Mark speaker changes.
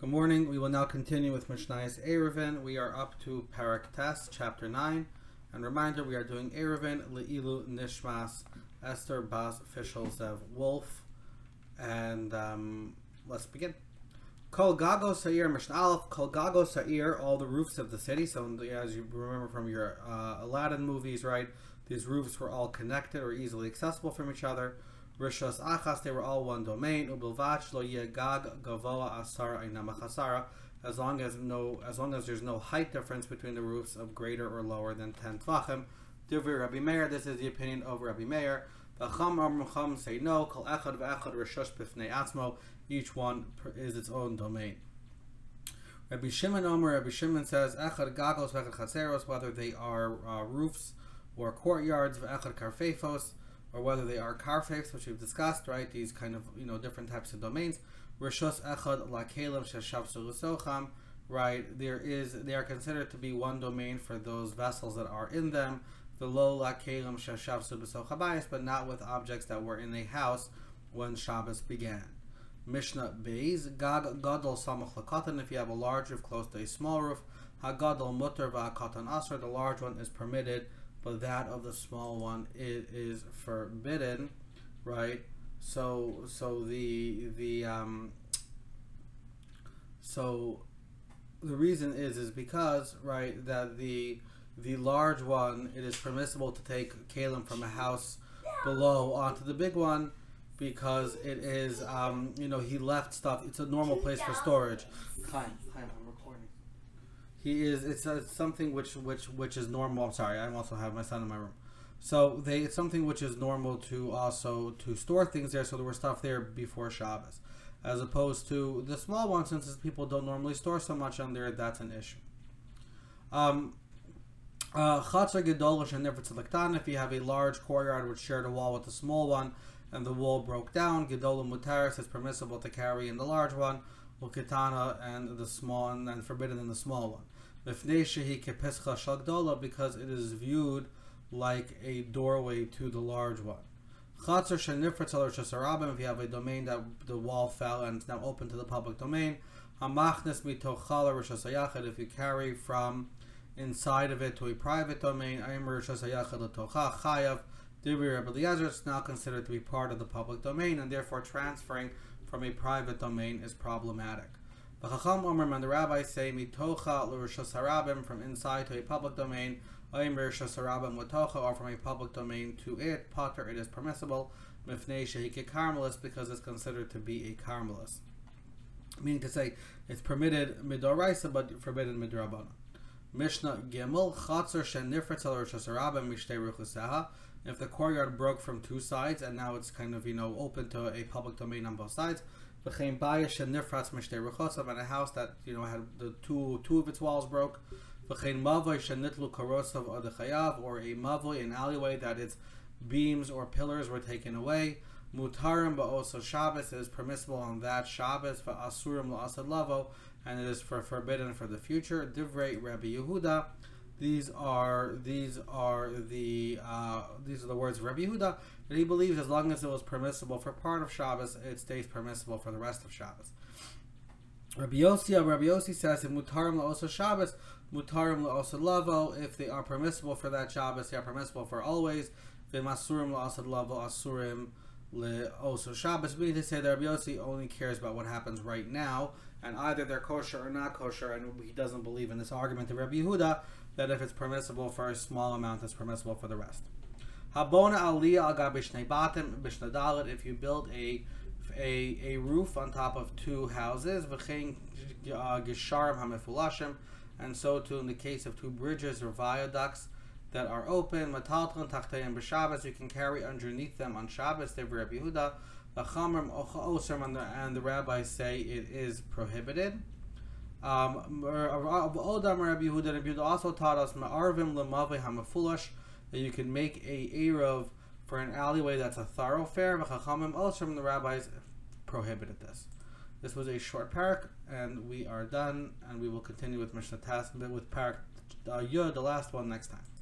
Speaker 1: Good morning. We will now continue with Mishnayos Erevin. We are up to Parak Tes, chapter 9. And reminder, we are doing Erevin, Le'ilu Nishmas, Esther Bas Fishel Zev Wolf. And um, let's begin. Kol Gago Sa'ir, Mishnah Aleph, Kol Gago Sa'ir, all the roofs of the city. So, as you remember from your uh, Aladdin movies, right, these roofs were all connected or easily accessible from each other. Rishos Achas, they were all one domain. Ubilvach lo yegag gavoa asar ainamachasara. As long as no, as long as there's no height difference between the roofs of greater or lower than ten tefachim. Divri Rabbi Meir. This is the opinion of Rabbi Meir. The Chachamim say no. Kol echad ve'echad rishos b'fnei atzmo. Each one is its own domain. Rabbi Shimon Omer, Rabbi Shimon says, Echad gagos ve'echad chatzeros, whether they are uh, roofs or courtyards, ve'echad karfefos, or whether they are karfefs, which we've discussed, right? These kind of you know different types of domains. Rishos echad lakelim sheshav right? There is they are considered to be one domain for those vessels that are in them. The lo lakelim sheshav but not with objects that were in a house when Shabbos began. Mishnah Beis Gag Gadol Samach Lakatan. If you have a large roof close to a small roof, Hagadol Mutter Va'akatan Asr. The large one is permitted but that of the small one it is forbidden, right? So so the the um so the reason is is because right that the the large one it is permissible to take kalim from a house below onto the big one because it is um, you know he left stuff it's a normal place for storage he is. It's, uh, something which which which is normal. Sorry. I also have my son in my room. So they it's something which is normal to also to store things there. So there was stuff there before Shabbos, as opposed to the small one. Since people don't normally store so much on there, that's an issue. Um, uh, if you have a large courtyard which shared a wall with a small one, and the wall broke down, gedola mutaris is permissible to carry in the large one, ukitana and the small and, forbidden in the small one because it is viewed like a doorway to the large one. If you have a domain that the wall fell and it's now open to the public domain, if you carry from inside of it to a private domain, it's now considered to be part of the public domain, and therefore transferring from a private domain is problematic. The Chacham Omer and the rabbis say mitocha l'rishas harabim from inside to a public domain, oim rishas harabim l'tocha or from a public domain to it. Potter it is permissible. Mifnei shehike karmelis because it's considered to be a karmelis. Meaning to say it's permitted midoraisa but forbidden midrabanan. Mishnah Gimel Chatzar Shen Nifritz Harabim Mishtei Ruchusaha. If the courtyard broke from two sides and now it's kind of you know open to a public domain on both sides V'chein bayis and nifratz and a house that you know had the two two of its walls broke. V'chein mavoy shenitlu karosav adechayav, or a mavoy, an alleyway that its beams or pillars were taken away. Mutarim but also Shabbos is permissible on that Shabbos for asurim la'asad lavo, and it is for forbidden for the future. Divrei Rabbi Yehuda. These are these are the uh, these are the words of Rabbi Yehuda that he believes as long as it was permissible for part of Shabbos, it stays permissible for the rest of Shabbos. Rabbi Yossi, Rabbi Yossi says if mutarim also Shabbos, mutarim also lavo. If they are permissible for that Shabbos, they are permissible for always. V'masurim also lavo asurim also Shabbos. Meaning to say that Rabbi Yossi only cares about what happens right now, and either they're kosher or not kosher, and he doesn't believe in this argument of Rabbi Yehuda that if it's permissible for a small amount, it's permissible for the rest. Habona aliyah al batim b'shnadalit. If you build a a, a roof on top of two houses, v'chein uh, and so too in the case of two bridges or viaducts that are open, matalton tachteim b'Shabbos, you can carry underneath them on Shabbos. They Rabbi Yehuda, the chamrim and the rabbis say it is prohibited. Um, Rabbi Yehuda, also taught us hamefulash that you can make a Erev for an alleyway that's a thoroughfare. V'chachamim also the rabbis prohibited this. This was a short parak, and we are done, and we will continue with Mishnah Tas with parak uh, Yud, the last one, next time.